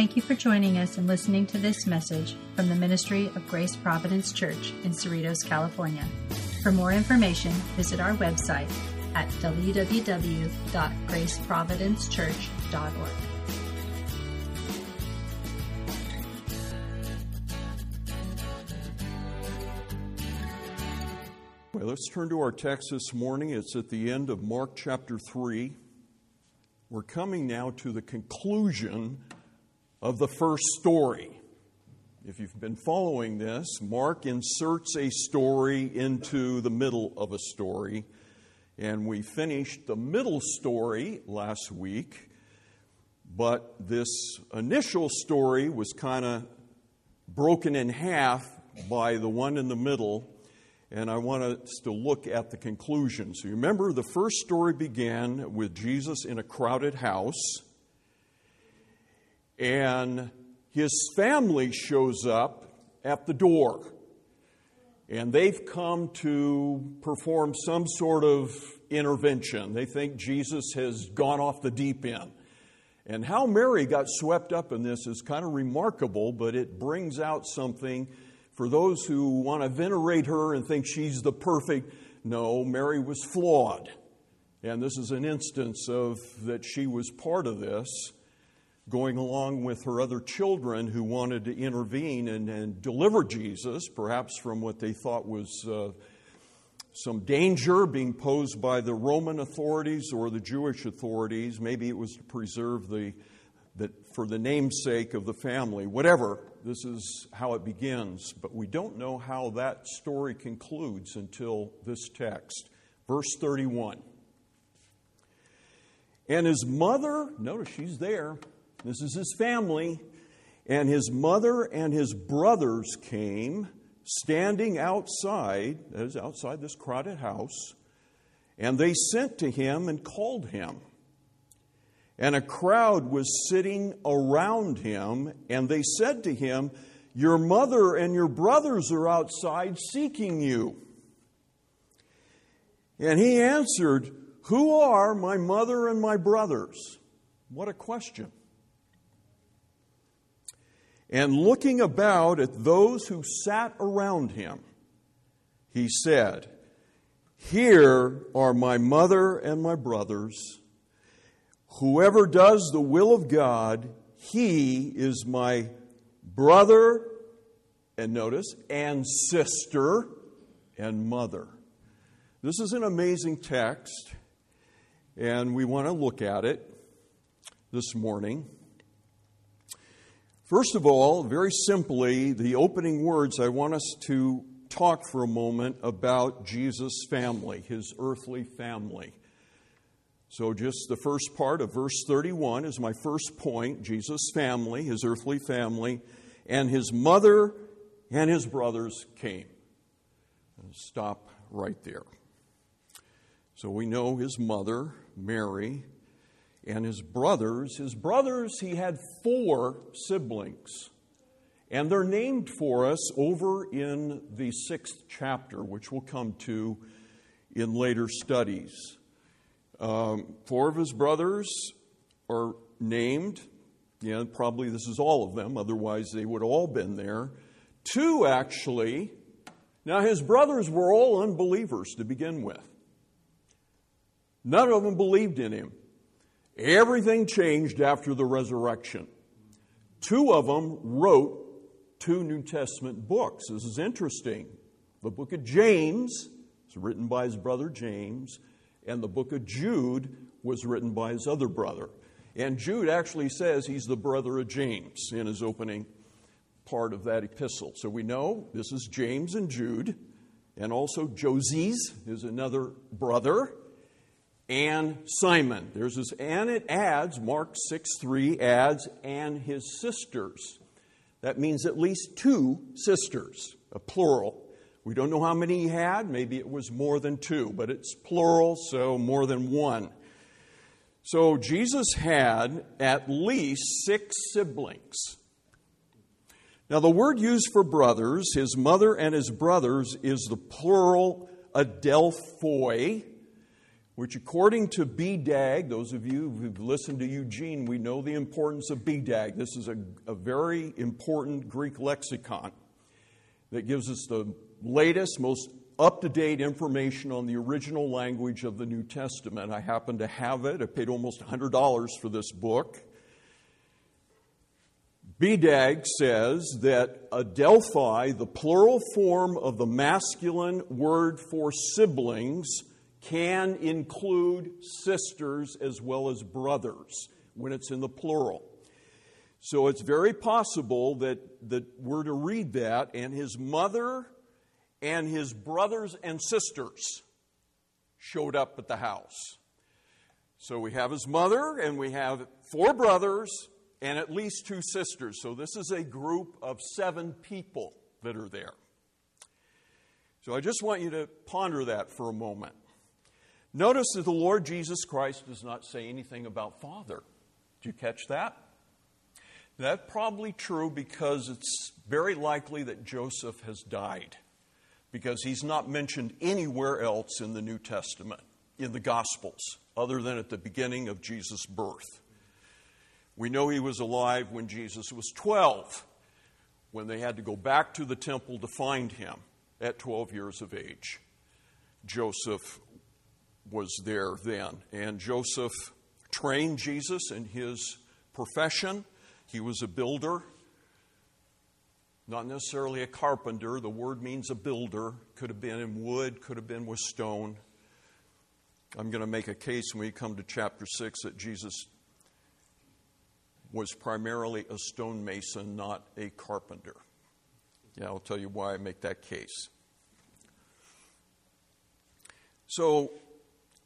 Thank you for joining us and listening to this message from the Ministry of Grace Providence Church in Cerritos, California. For more information, visit our website at www.graceprovidencechurch.org. Well, let's turn to our text this morning. It's at the end of Mark chapter 3. We're coming now to the conclusion of the first story. If you've been following this, Mark inserts a story into the middle of a story. And we finished the middle story last week, but this initial story was kind of broken in half by the one in the middle. And I want us to look at the conclusion. So, you remember the first story began with Jesus in a crowded house and his family shows up at the door. And they've come to perform some sort of intervention. They think Jesus has gone off the deep end. And how Mary got swept up in this is kind of remarkable, but it brings out something for those who want to venerate her and think she's the perfect. No, Mary was flawed. And this is an instance of that she was part of this going along with her other children who wanted to intervene and, and deliver Jesus, perhaps from what they thought was uh, some danger being posed by the Roman authorities or the Jewish authorities. Maybe it was to preserve the, the for the namesake of the family. Whatever, this is how it begins. But we don't know how that story concludes until this text. Verse 31. And his mother, notice she's there, this is his family. And his mother and his brothers came, standing outside, that is, outside this crowded house, and they sent to him and called him. And a crowd was sitting around him, and they said to him, Your mother and your brothers are outside seeking you. And he answered, Who are my mother and my brothers? What a question. And looking about at those who sat around him, he said, Here are my mother and my brothers. Whoever does the will of God, he is my brother, and notice, and sister and mother. This is an amazing text, and we want to look at it this morning. First of all, very simply, the opening words, I want us to talk for a moment about Jesus' family, his earthly family. So, just the first part of verse 31 is my first point Jesus' family, his earthly family, and his mother and his brothers came. Stop right there. So, we know his mother, Mary, and his brothers. His brothers, he had four siblings. And they're named for us over in the sixth chapter, which we'll come to in later studies. Um, four of his brothers are named. Yeah, probably this is all of them, otherwise, they would all been there. Two, actually. Now, his brothers were all unbelievers to begin with. None of them believed in him. Everything changed after the resurrection. Two of them wrote two New Testament books. This is interesting. The book of James is written by his brother James, and the book of Jude was written by his other brother. And Jude actually says he's the brother of James in his opening part of that epistle. So we know this is James and Jude, and also Joses is another brother and Simon. There's this, and it adds, Mark 6 3 adds, and his sisters. That means at least two sisters, a plural. We don't know how many he had. Maybe it was more than two, but it's plural, so more than one. So Jesus had at least six siblings. Now, the word used for brothers, his mother and his brothers, is the plural adelphoi, which, according to BDAG, those of you who've listened to Eugene, we know the importance of BDAG. This is a, a very important Greek lexicon that gives us the latest, most up to date information on the original language of the New Testament. I happen to have it. I paid almost $100 for this book. BDAG says that Adelphoi, the plural form of the masculine word for siblings, can include sisters as well as brothers when it's in the plural. So it's very possible that, that we're to read that, and his mother and his brothers and sisters showed up at the house. So we have his mother, and we have four brothers, and at least two sisters. So this is a group of seven people that are there. So I just want you to ponder that for a moment. Notice that the Lord Jesus Christ does not say anything about Father. Did you catch that? That's probably true because it's very likely that Joseph has died, because he's not mentioned anywhere else in the New Testament, in the Gospels, other than at the beginning of Jesus' birth. We know he was alive when Jesus was 12, when they had to go back to the temple to find him at 12 years of age. Joseph was there then. And Joseph trained Jesus in his profession. He was a builder, not necessarily a carpenter. The word means a builder. Could have been in wood, could have been with stone. I'm going to make a case when we come to chapter 6 that Jesus was primarily a stonemason, not a carpenter. Yeah, I'll tell you why I make that case. So,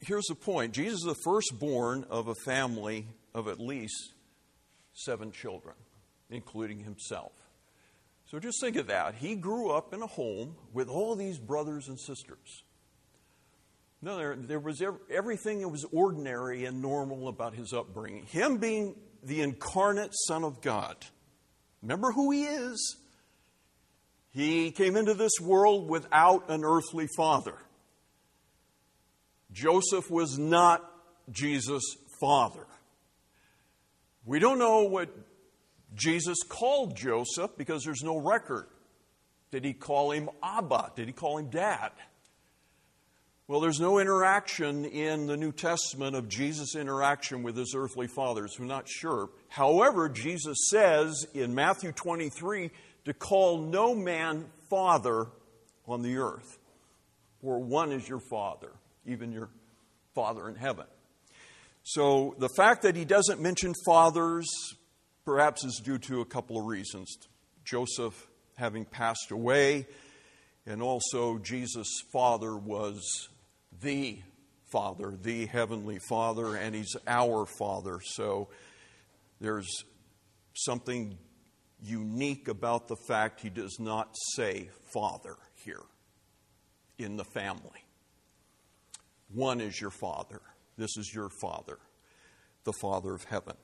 here's the point Jesus is the firstborn of a family of at least seven children, including himself. So just think of that. He grew up in a home with all these brothers and sisters. No, there, there was everything that was ordinary and normal about his upbringing. Him being the incarnate Son of God. Remember who he is. He came into this world without an earthly father. Joseph was not Jesus' father. We don't know what Jesus called Joseph because there's no record. Did he call him Abba? Did he call him Dad? Well, there's no interaction in the New Testament of Jesus' interaction with his earthly fathers. We're not sure. However, Jesus says in Matthew 23 to call no man father on the earth, for one is your father even your Father in heaven. So the fact that he doesn't mention fathers perhaps is due to a couple of reasons. Joseph having passed away, and also Jesus' father was the Father, the Heavenly Father, and He's our Father. So there's something unique about the fact He does not say Father here in the family. One is your Father. This is your Father, the Father of heaven.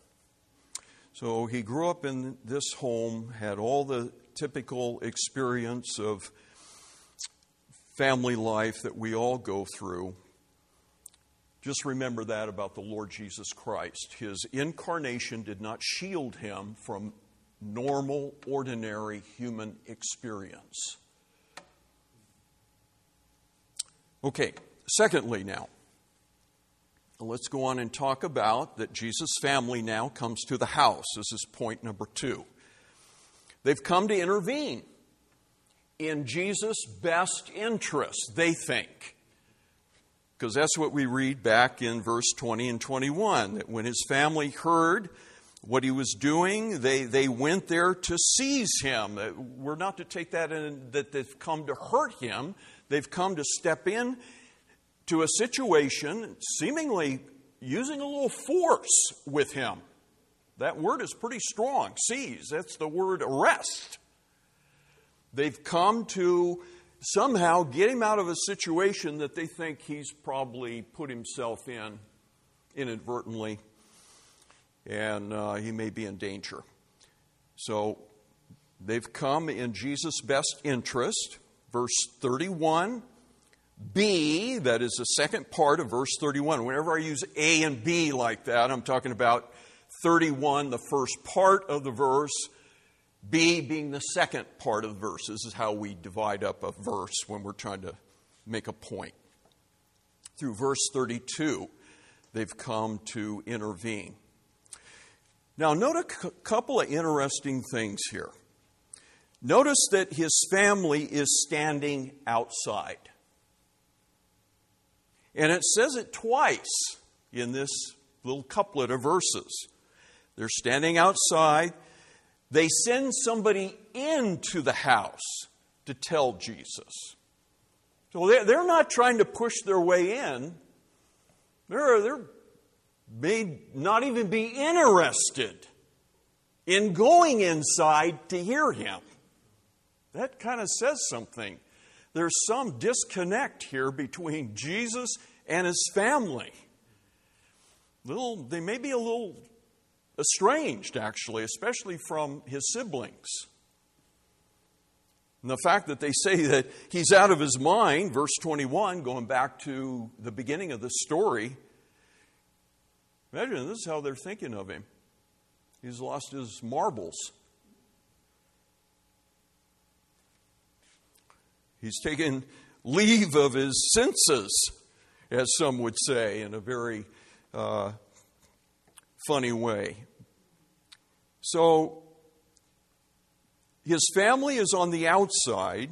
So he grew up in this home, had all the typical experience of family life that we all go through. Just remember that about the Lord Jesus Christ. His incarnation did not shield him from normal, ordinary human experience. Okay, Secondly, now, let's go on and talk about that Jesus' family now comes to the house. This is point number two. They've come to intervene in Jesus' best interest, they think. Because that's what we read back in verse 20 and 21 that when his family heard what he was doing, they, they went there to seize him. Uh, we're not to take that in that they've come to hurt him, they've come to step in to a situation seemingly using a little force with him. That word is pretty strong. Seize, that's the word arrest. They've come to somehow get him out of a situation that they think he's probably put himself in inadvertently, and uh, he may be in danger. So they've come in Jesus' best interest. Verse 31 B, that is the second part of verse 31. Whenever I use A and B like that, I'm talking about 31, the first part of the verse, B being the second part of the verse. This is how we divide up a verse when we're trying to make a point. Through verse 32, they've come to intervene. Now, note a c- couple of interesting things here. Notice that his family is standing outside. And it says it twice in this little couplet of verses. They're standing outside. They send somebody into the house to tell Jesus. So they're not trying to push their way in. They're, they're may not even be interested in going inside to hear him. That kind of says something. There's some disconnect here between Jesus and his family. Little, they may be a little estranged, actually, especially from his siblings. And the fact that they say that he's out of his mind, verse 21, going back to the beginning of the story, imagine this is how they're thinking of him. He's lost his marbles. He's taken leave of his senses, as some would say, in a very uh, funny way. So, his family is on the outside,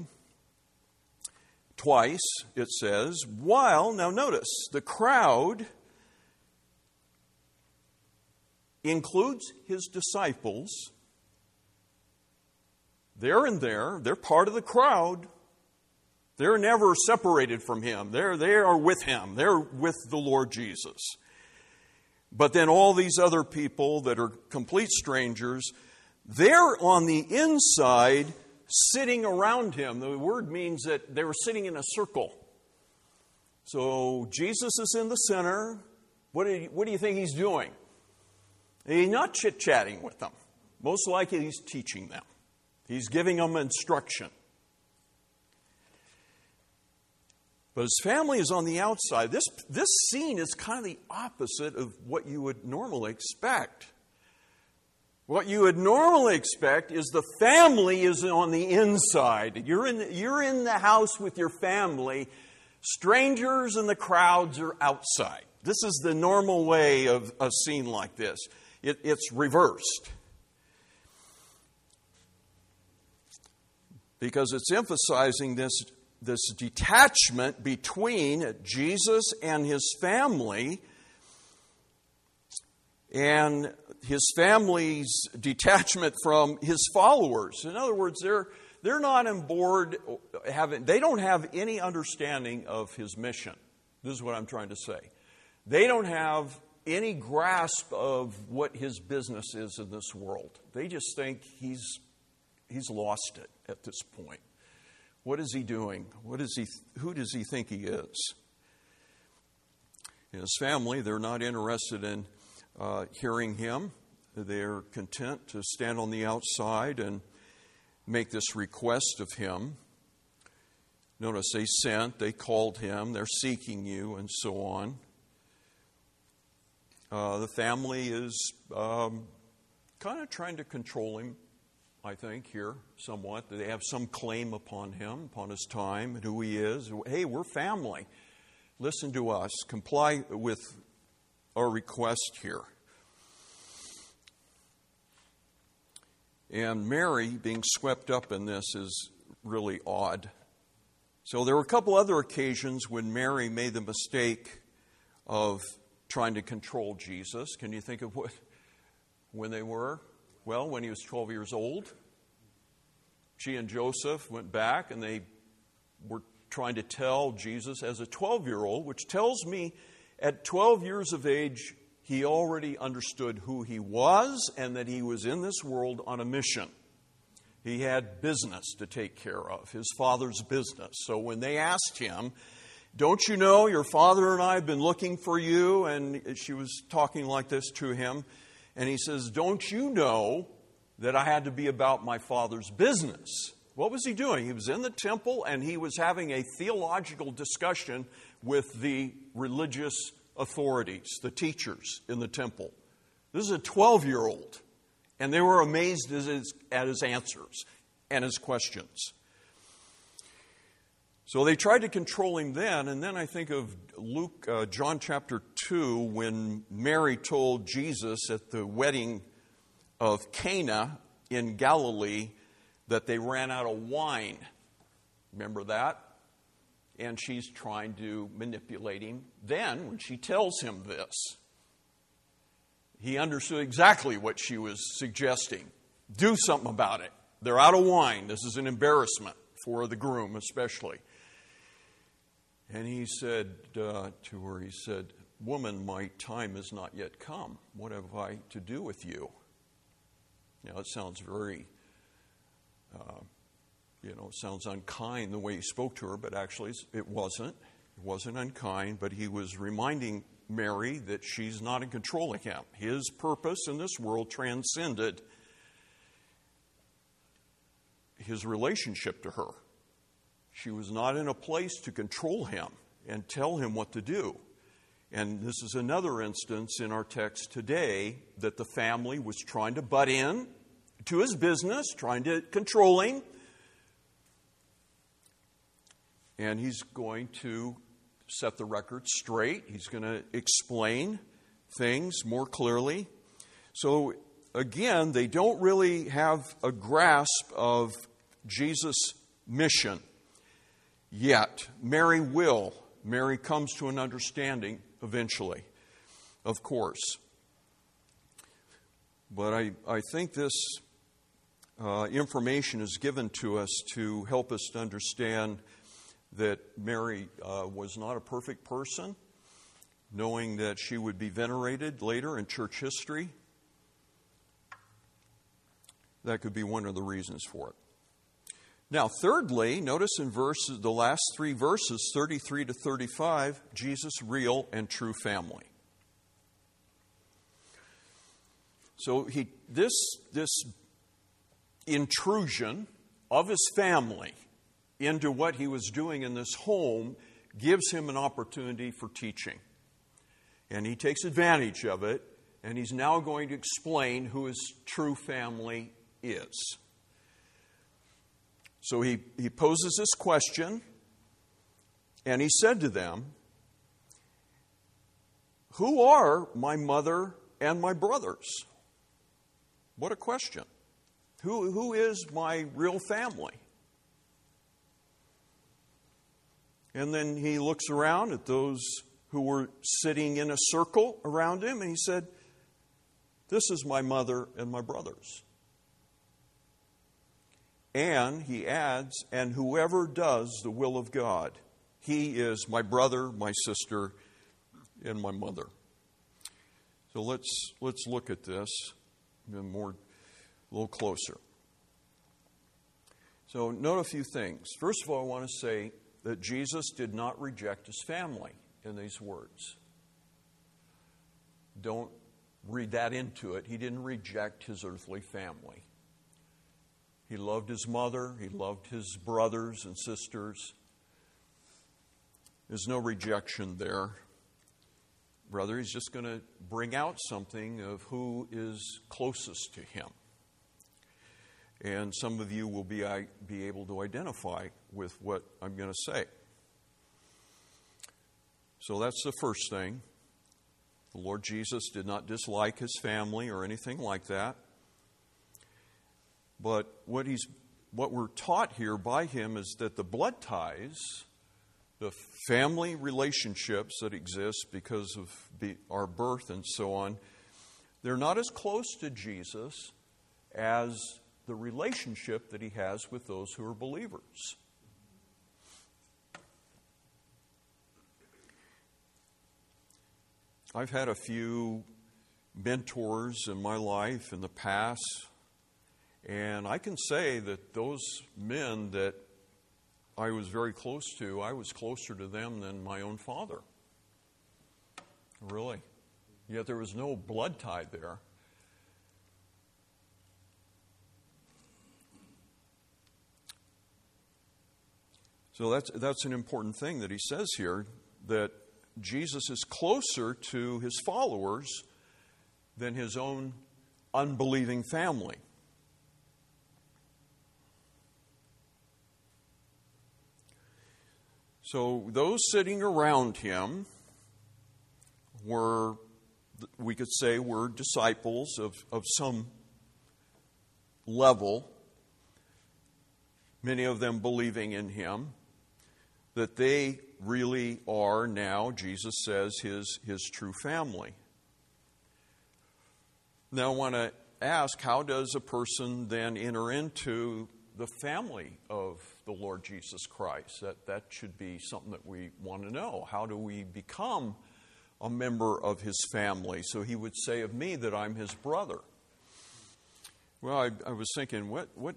twice, it says, while, now notice, the crowd includes his disciples. They're in there, they're part of the crowd. They're never separated from him. They're, they are with him. They're with the Lord Jesus. But then all these other people that are complete strangers, they're on the inside sitting around him. The word means that they were sitting in a circle. So Jesus is in the center. What do you, what do you think he's doing? He's not chit chatting with them. Most likely, he's teaching them, he's giving them instruction. But his family is on the outside. This, this scene is kind of the opposite of what you would normally expect. What you would normally expect is the family is on the inside. You're in, you're in the house with your family. Strangers and the crowds are outside. This is the normal way of a scene like this. It, it's reversed. Because it's emphasizing this this detachment between Jesus and his family and his family's detachment from his followers. In other words, they're, they're not on board, having, they don't have any understanding of his mission. This is what I'm trying to say. They don't have any grasp of what his business is in this world. They just think he's, he's lost it at this point. What is he doing? What is he, who does he think he is? His family, they're not interested in uh, hearing him. They're content to stand on the outside and make this request of him. Notice they sent, they called him, they're seeking you, and so on. Uh, the family is um, kind of trying to control him I think, here somewhat. They have some claim upon him, upon his time, and who he is. Hey, we're family. Listen to us. Comply with our request here. And Mary being swept up in this is really odd. So there were a couple other occasions when Mary made the mistake of trying to control Jesus. Can you think of what when they were? Well, when he was 12 years old, she and Joseph went back and they were trying to tell Jesus as a 12 year old, which tells me at 12 years of age, he already understood who he was and that he was in this world on a mission. He had business to take care of, his father's business. So when they asked him, Don't you know your father and I have been looking for you? And she was talking like this to him. And he says, Don't you know that I had to be about my father's business? What was he doing? He was in the temple and he was having a theological discussion with the religious authorities, the teachers in the temple. This is a 12 year old, and they were amazed at his, at his answers and his questions. So they tried to control him then, and then I think of Luke, uh, John chapter 2, when Mary told Jesus at the wedding of Cana in Galilee that they ran out of wine. Remember that? And she's trying to manipulate him. Then, when she tells him this, he understood exactly what she was suggesting. Do something about it. They're out of wine. This is an embarrassment for the groom, especially. And he said uh, to her, he said, Woman, my time has not yet come. What have I to do with you? Now, it sounds very, uh, you know, it sounds unkind the way he spoke to her, but actually it wasn't. It wasn't unkind, but he was reminding Mary that she's not in control of him. His purpose in this world transcended his relationship to her. She was not in a place to control him and tell him what to do. And this is another instance in our text today that the family was trying to butt in to his business, trying to control him. And he's going to set the record straight. He's going to explain things more clearly. So, again, they don't really have a grasp of Jesus' mission. Yet, Mary will. Mary comes to an understanding eventually, of course. But I, I think this uh, information is given to us to help us to understand that Mary uh, was not a perfect person, knowing that she would be venerated later in church history. That could be one of the reasons for it. Now, thirdly, notice in verses, the last three verses, 33 to 35, Jesus' real and true family. So he, this, this intrusion of his family into what he was doing in this home gives him an opportunity for teaching. And he takes advantage of it, and he's now going to explain who his true family is. So he, he poses this question, and he said to them, Who are my mother and my brothers? What a question. Who, who is my real family? And then he looks around at those who were sitting in a circle around him, and he said, This is my mother and my brothers. And he adds, and whoever does the will of God, he is my brother, my sister, and my mother. So let's let's look at this more a little closer. So note a few things. First of all, I want to say that Jesus did not reject his family in these words. Don't read that into it. He didn't reject his earthly family. He loved his mother, he loved his brothers and sisters. There's no rejection there. Brother, he's just going to bring out something of who is closest to him. And some of you will be, be able to identify with what I'm going to say. So that's the first thing. The Lord Jesus did not dislike his family or anything like that. But what, he's, what we're taught here by him is that the blood ties, the family relationships that exist because of our birth and so on, they're not as close to Jesus as the relationship that he has with those who are believers. I've had a few mentors in my life in the past and I can say that those men that I was very close to, I was closer to them than my own father. Really. Yet there was no blood tie there. So that's, that's an important thing that he says here that Jesus is closer to his followers than his own unbelieving family. So those sitting around him were, we could say, were disciples of, of some level, many of them believing in him, that they really are now, Jesus says, his, his true family. Now, I want to ask how does a person then enter into the family of the Lord Jesus Christ. That, that should be something that we want to know. How do we become a member of his family? So he would say of me that I'm his brother. Well, I, I was thinking, what, what,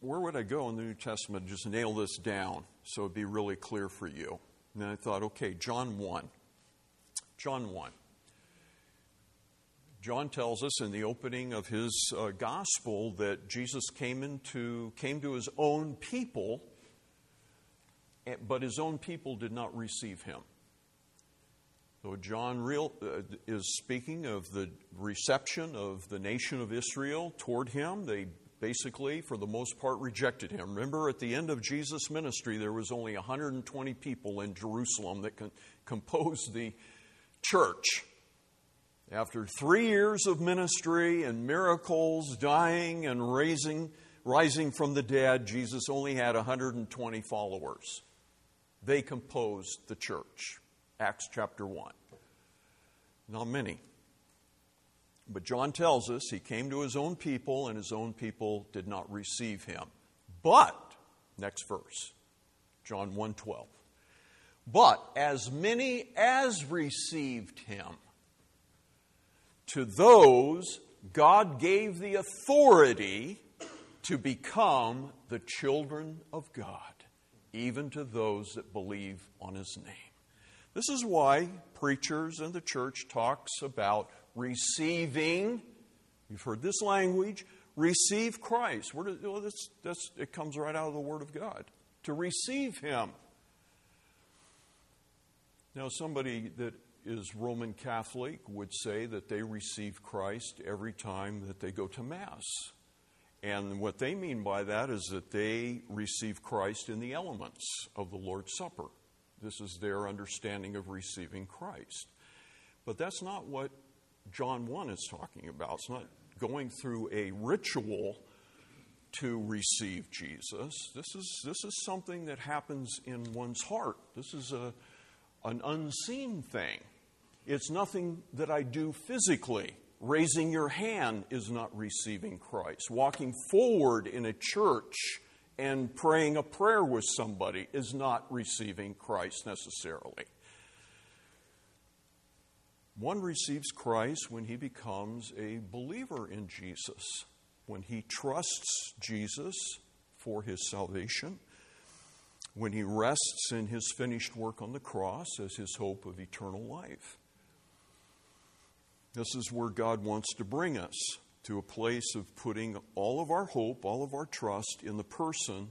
where would I go in the New Testament to just nail this down so it'd be really clear for you? And then I thought, okay, John 1. John 1. John tells us in the opening of his uh, gospel that Jesus came into came to his own people, eh, but his own people did not receive him. So John real, uh, is speaking of the reception of the nation of Israel toward him. They basically, for the most part, rejected him. Remember, at the end of Jesus' ministry, there was only 120 people in Jerusalem that con- composed the church. After three years of ministry and miracles, dying and raising, rising from the dead, Jesus only had 120 followers. They composed the church. Acts chapter 1. Not many. But John tells us he came to his own people, and his own people did not receive him. But, next verse, John 1:12. But as many as received him, to those, God gave the authority to become the children of God, even to those that believe on His name. This is why preachers in the church talks about receiving. You've heard this language. Receive Christ. Does, well, it comes right out of the Word of God. To receive Him. Now, somebody that is Roman Catholic would say that they receive Christ every time that they go to Mass. And what they mean by that is that they receive Christ in the elements of the Lord's Supper. This is their understanding of receiving Christ. But that's not what John 1 is talking about. It's not going through a ritual to receive Jesus. This is, this is something that happens in one's heart. This is a, an unseen thing. It's nothing that I do physically. Raising your hand is not receiving Christ. Walking forward in a church and praying a prayer with somebody is not receiving Christ necessarily. One receives Christ when he becomes a believer in Jesus, when he trusts Jesus for his salvation, when he rests in his finished work on the cross as his hope of eternal life. This is where God wants to bring us to a place of putting all of our hope, all of our trust in the person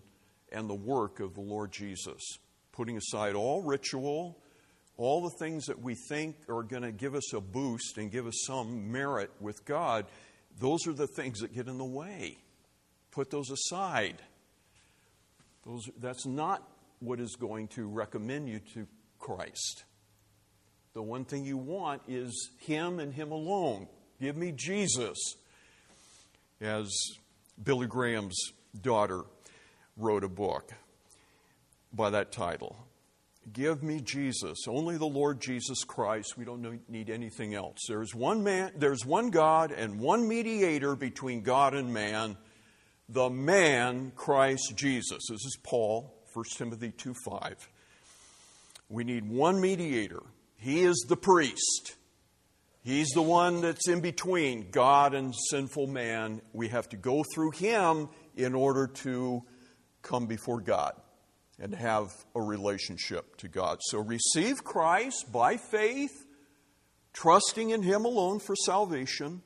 and the work of the Lord Jesus, putting aside all ritual, all the things that we think are going to give us a boost and give us some merit with God. Those are the things that get in the way. Put those aside. Those, that's not what is going to recommend you to Christ. The one thing you want is Him and Him alone. Give me Jesus. As Billy Graham's daughter wrote a book by that title. Give me Jesus, only the Lord Jesus Christ. We don't need anything else. There's one man, there's one God and one mediator between God and man, the man Christ Jesus. This is Paul, 1 Timothy 2 5. We need one mediator, he is the priest. He's the one that's in between God and sinful man. We have to go through him in order to come before God and have a relationship to God. So receive Christ by faith, trusting in him alone for salvation.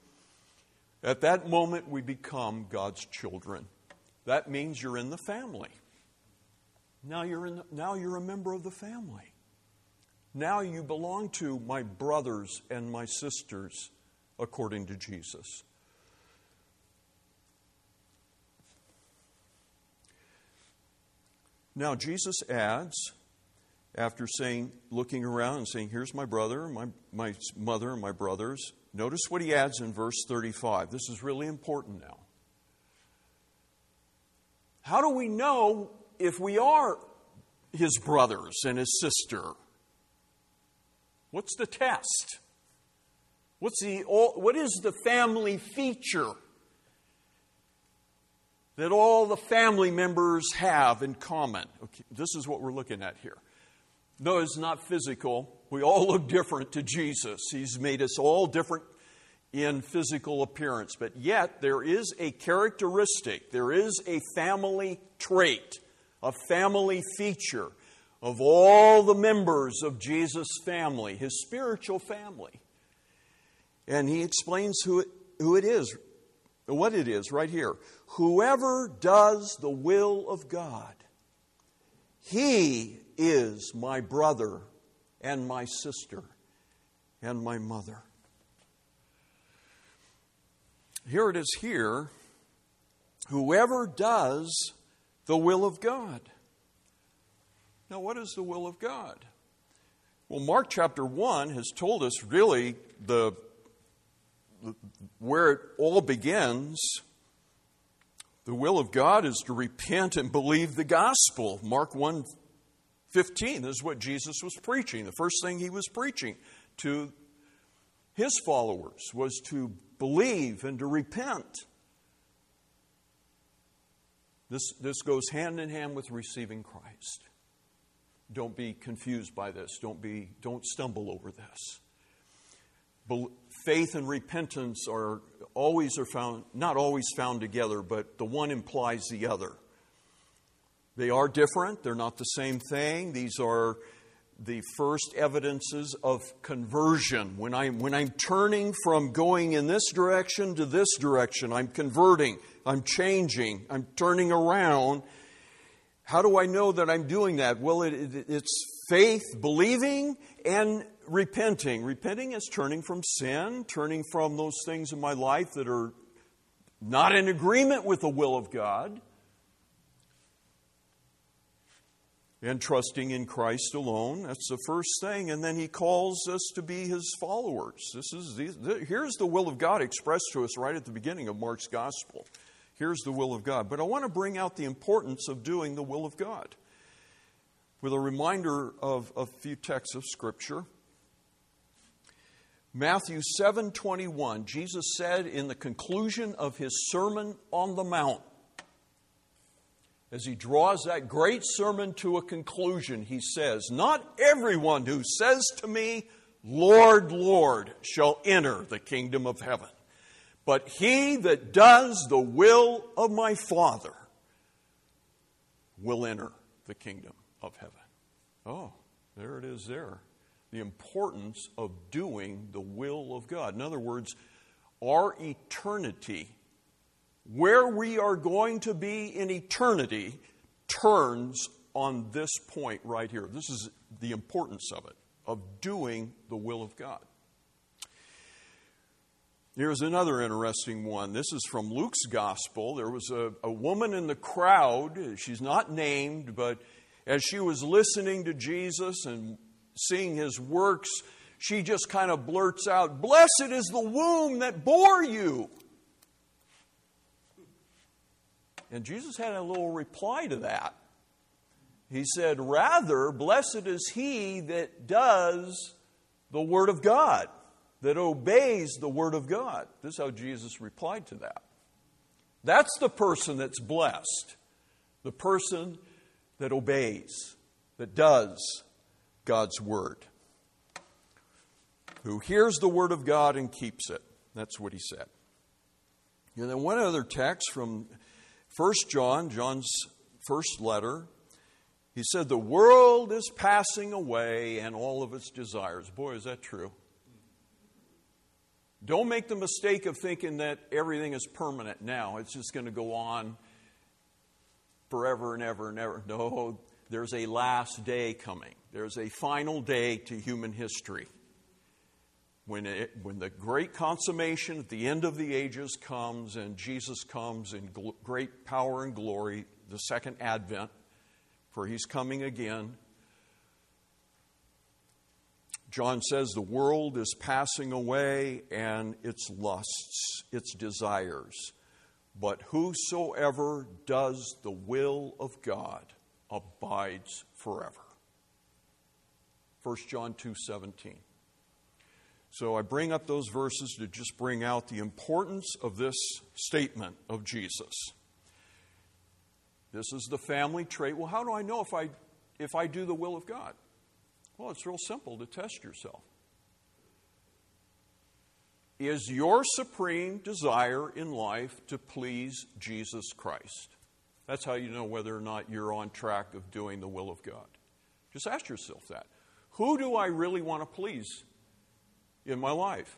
At that moment, we become God's children. That means you're in the family. Now you're, in, now you're a member of the family. Now you belong to my brothers and my sisters, according to Jesus. Now, Jesus adds, after saying, looking around and saying, Here's my brother, my, my mother, and my brothers, notice what he adds in verse 35. This is really important now. How do we know if we are his brothers and his sister? What's the test? What's the, what is the family feature that all the family members have in common? Okay, this is what we're looking at here. No, it's not physical. We all look different to Jesus. He's made us all different in physical appearance, but yet there is a characteristic, there is a family trait, a family feature of all the members of Jesus' family, his spiritual family. And he explains who it, who it is, what it is right here. Whoever does the will of God, he is my brother and my sister and my mother. Here it is here whoever does the will of God. Now, what is the will of God? Well, Mark chapter 1 has told us really the, where it all begins. The will of God is to repent and believe the gospel. Mark 1 15 this is what Jesus was preaching. The first thing he was preaching to his followers was to believe and to repent. This, this goes hand in hand with receiving Christ. Don't be confused by this. Don't, be, don't stumble over this. Faith and repentance are always are found, not always found together, but the one implies the other. They are different, they're not the same thing. These are the first evidences of conversion. When I'm, when I'm turning from going in this direction to this direction, I'm converting, I'm changing, I'm turning around. How do I know that I'm doing that? Well, it, it, it's faith, believing, and repenting. Repenting is turning from sin, turning from those things in my life that are not in agreement with the will of God and trusting in Christ alone. That's the first thing. And then he calls us to be his followers. This is here's the will of God expressed to us right at the beginning of Mark's gospel. Here's the will of God. But I want to bring out the importance of doing the will of God with a reminder of a few texts of scripture. Matthew 7:21 Jesus said in the conclusion of his sermon on the mount as he draws that great sermon to a conclusion, he says, Not everyone who says to me, Lord, Lord, shall enter the kingdom of heaven, but he that does the will of my Father will enter the kingdom of heaven. Oh, there it is there. The importance of doing the will of God. In other words, our eternity where we are going to be in eternity turns on this point right here. This is the importance of it, of doing the will of God. Here's another interesting one. This is from Luke's gospel. There was a, a woman in the crowd. She's not named, but as she was listening to Jesus and seeing his works, she just kind of blurts out, Blessed is the womb that bore you. And Jesus had a little reply to that. He said, Rather, blessed is he that does the Word of God, that obeys the Word of God. This is how Jesus replied to that. That's the person that's blessed, the person that obeys, that does God's Word, who hears the Word of God and keeps it. That's what he said. And then one other text from First John, John's first letter, he said, The world is passing away and all of its desires. Boy, is that true. Don't make the mistake of thinking that everything is permanent now. It's just going to go on forever and ever and ever. No, there's a last day coming. There's a final day to human history. When, it, when the great consummation at the end of the ages comes and Jesus comes in gl- great power and glory, the second advent, for he's coming again. John says the world is passing away and its lusts, its desires. But whosoever does the will of God abides forever. 1 John 2:17. So I bring up those verses to just bring out the importance of this statement of Jesus. This is the family trait. Well, how do I know if I if I do the will of God? Well, it's real simple to test yourself. Is your supreme desire in life to please Jesus Christ? That's how you know whether or not you're on track of doing the will of God. Just ask yourself that. Who do I really want to please in my life?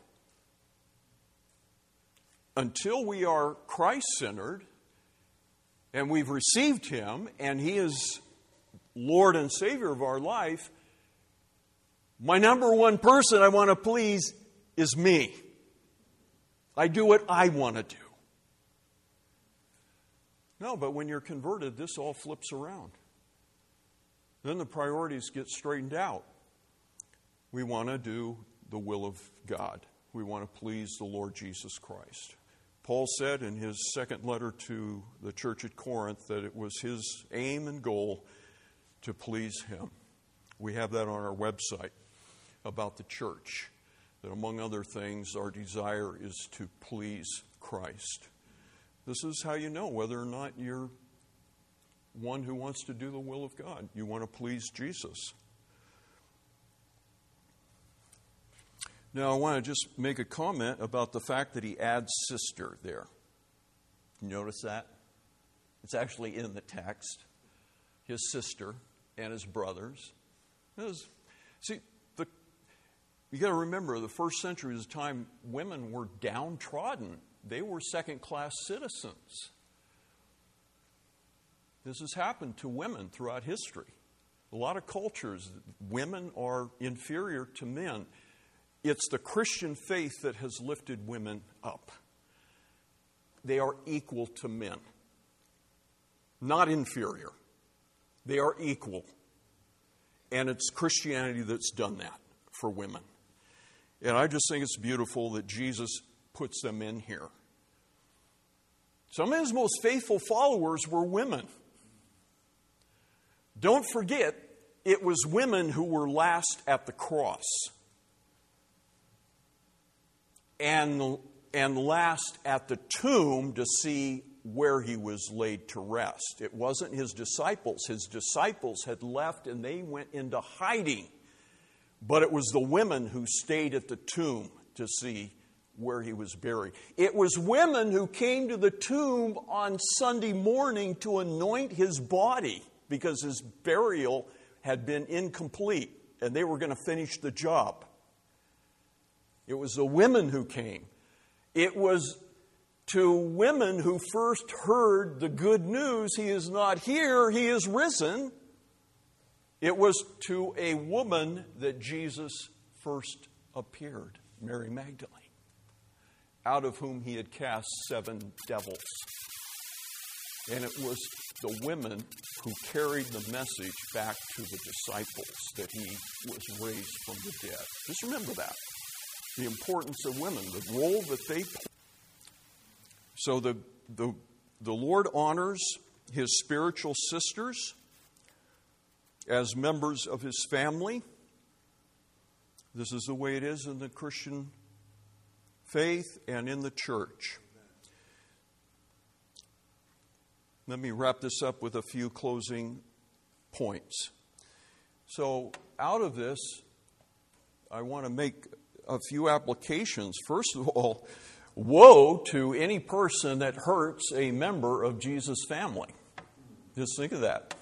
Until we are Christ centered and we've received Him and He is Lord and Savior of our life, my number one person I want to please is me. I do what I want to do. No, but when you're converted, this all flips around. Then the priorities get straightened out. We want to do the will of God. We want to please the Lord Jesus Christ. Paul said in his second letter to the church at Corinth that it was his aim and goal to please him. We have that on our website about the church that among other things, our desire is to please Christ. This is how you know whether or not you're one who wants to do the will of God. You want to please Jesus. Now, I want to just make a comment about the fact that he adds sister there. Notice that? It's actually in the text. His sister and his brothers. Was, see, you got to remember, the first century was a time women were downtrodden. They were second class citizens. This has happened to women throughout history. A lot of cultures, women are inferior to men. It's the Christian faith that has lifted women up. They are equal to men, not inferior. They are equal. And it's Christianity that's done that for women. And I just think it's beautiful that Jesus puts them in here. Some of his most faithful followers were women. Don't forget, it was women who were last at the cross and, and last at the tomb to see where he was laid to rest. It wasn't his disciples. His disciples had left and they went into hiding. But it was the women who stayed at the tomb to see where he was buried. It was women who came to the tomb on Sunday morning to anoint his body because his burial had been incomplete and they were going to finish the job. It was the women who came. It was to women who first heard the good news he is not here, he is risen. It was to a woman that Jesus first appeared, Mary Magdalene, out of whom he had cast seven devils. And it was the women who carried the message back to the disciples that he was raised from the dead. Just remember that. The importance of women, the role that they play. So the, the, the Lord honors his spiritual sisters as members of his family. This is the way it is in the Christian faith and in the church. Let me wrap this up with a few closing points. So, out of this, I want to make a few applications. First of all, woe to any person that hurts a member of Jesus' family. Just think of that.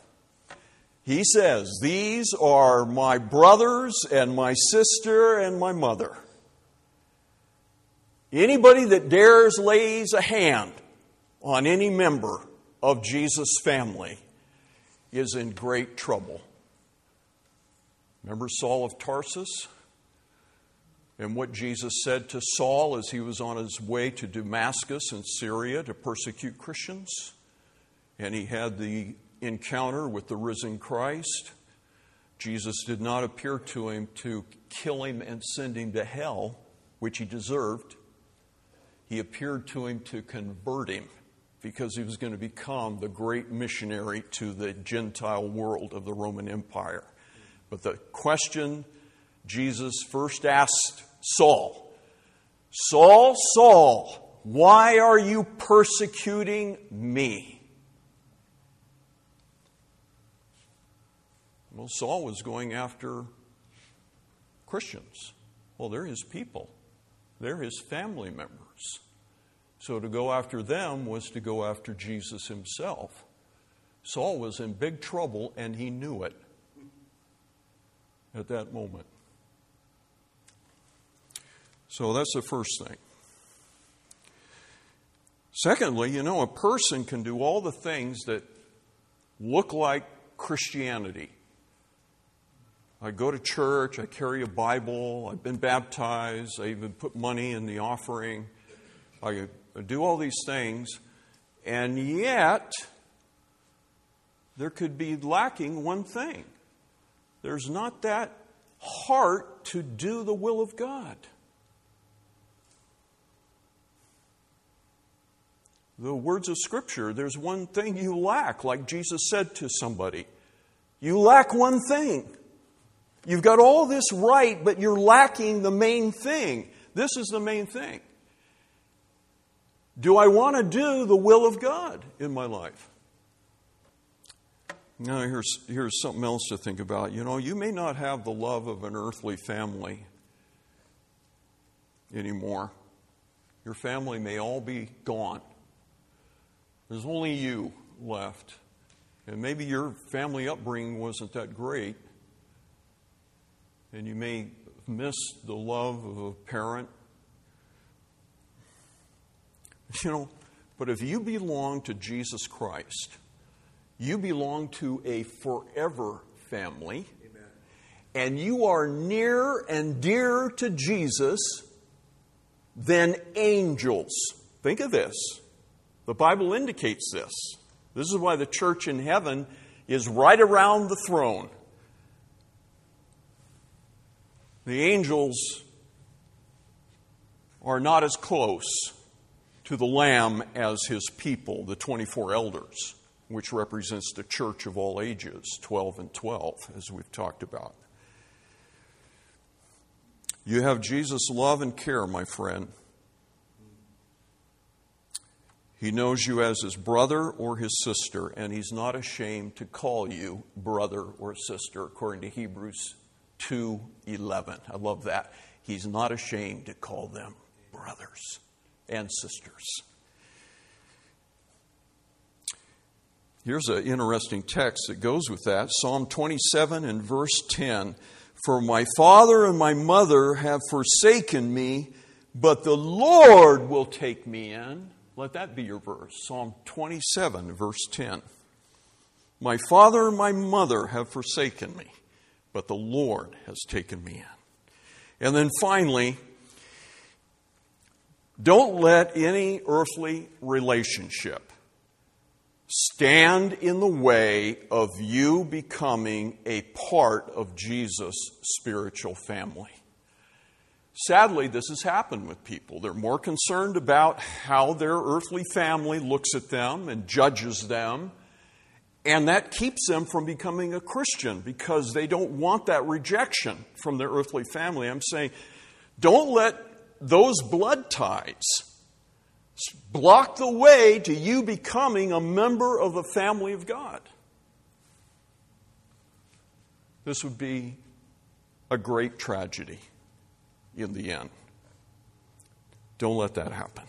He says, These are my brothers and my sister and my mother. Anybody that dares lays a hand on any member of Jesus' family is in great trouble. Remember Saul of Tarsus? And what Jesus said to Saul as he was on his way to Damascus in Syria to persecute Christians? And he had the encounter with the risen Christ. Jesus did not appear to him to kill him and send him to hell, which he deserved. He appeared to him to convert him because he was going to become the great missionary to the Gentile world of the Roman Empire. But the question Jesus first asked Saul Saul, Saul, why are you persecuting me? Well, Saul was going after Christians. Well, they're his people, they're his family members. So to go after them was to go after Jesus himself. Saul was in big trouble and he knew it at that moment. So that's the first thing. Secondly, you know, a person can do all the things that look like Christianity. I go to church, I carry a Bible, I've been baptized, I even put money in the offering, I do all these things, and yet there could be lacking one thing. There's not that heart to do the will of God. The words of Scripture, there's one thing you lack, like Jesus said to somebody. You lack one thing. You've got all this right, but you're lacking the main thing. This is the main thing. Do I want to do the will of God in my life? Now, here's, here's something else to think about. You know, you may not have the love of an earthly family anymore. Your family may all be gone. There's only you left. And maybe your family upbringing wasn't that great and you may miss the love of a parent. You know, but if you belong to Jesus Christ, you belong to a forever family, Amen. and you are near and dear to Jesus than angels. Think of this. The Bible indicates this. This is why the church in heaven is right around the throne. The angels are not as close to the Lamb as his people, the 24 elders, which represents the church of all ages, 12 and 12, as we've talked about. You have Jesus' love and care, my friend. He knows you as his brother or his sister, and he's not ashamed to call you brother or sister, according to Hebrews 2:11. I love that. He's not ashamed to call them brothers and sisters. Here's an interesting text that goes with that Psalm 27 and verse 10. For my father and my mother have forsaken me, but the Lord will take me in. Let that be your verse. Psalm 27, verse 10. My father and my mother have forsaken me, but the Lord has taken me in. And then finally, don't let any earthly relationship stand in the way of you becoming a part of Jesus' spiritual family. Sadly, this has happened with people. They're more concerned about how their earthly family looks at them and judges them and that keeps them from becoming a Christian because they don't want that rejection from their earthly family. I'm saying, don't let those blood ties block the way to you becoming a member of the family of God. This would be a great tragedy in the end. Don't let that happen.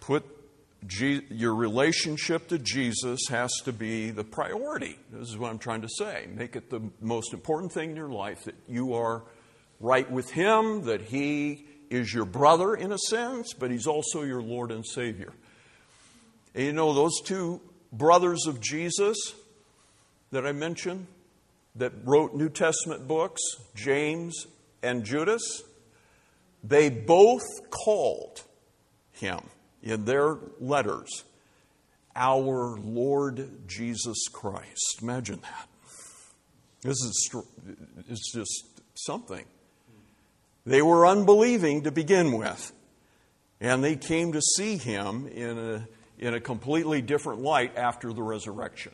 Put your relationship to Jesus has to be the priority. This is what I'm trying to say. Make it the most important thing in your life that you are right with Him, that He is your brother in a sense, but He's also your Lord and Savior. And you know, those two brothers of Jesus, that I mentioned that wrote New Testament books, James and Judas, they both called him in their letters our Lord Jesus Christ. Imagine that. This is it's just something. They were unbelieving to begin with, and they came to see him in a, in a completely different light after the resurrection.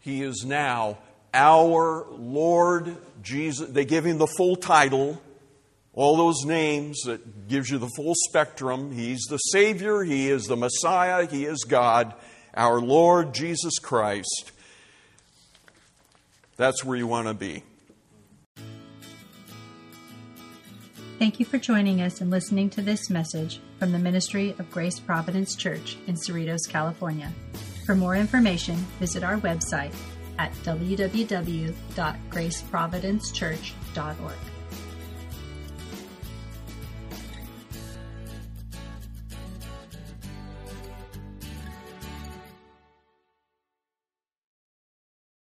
He is now our Lord Jesus. They give him the full title, all those names that gives you the full spectrum. He's the Savior, He is the Messiah, He is God, our Lord Jesus Christ. That's where you want to be. Thank you for joining us and listening to this message from the Ministry of Grace Providence Church in Cerritos, California. For more information, visit our website at www.graceprovidencechurch.org.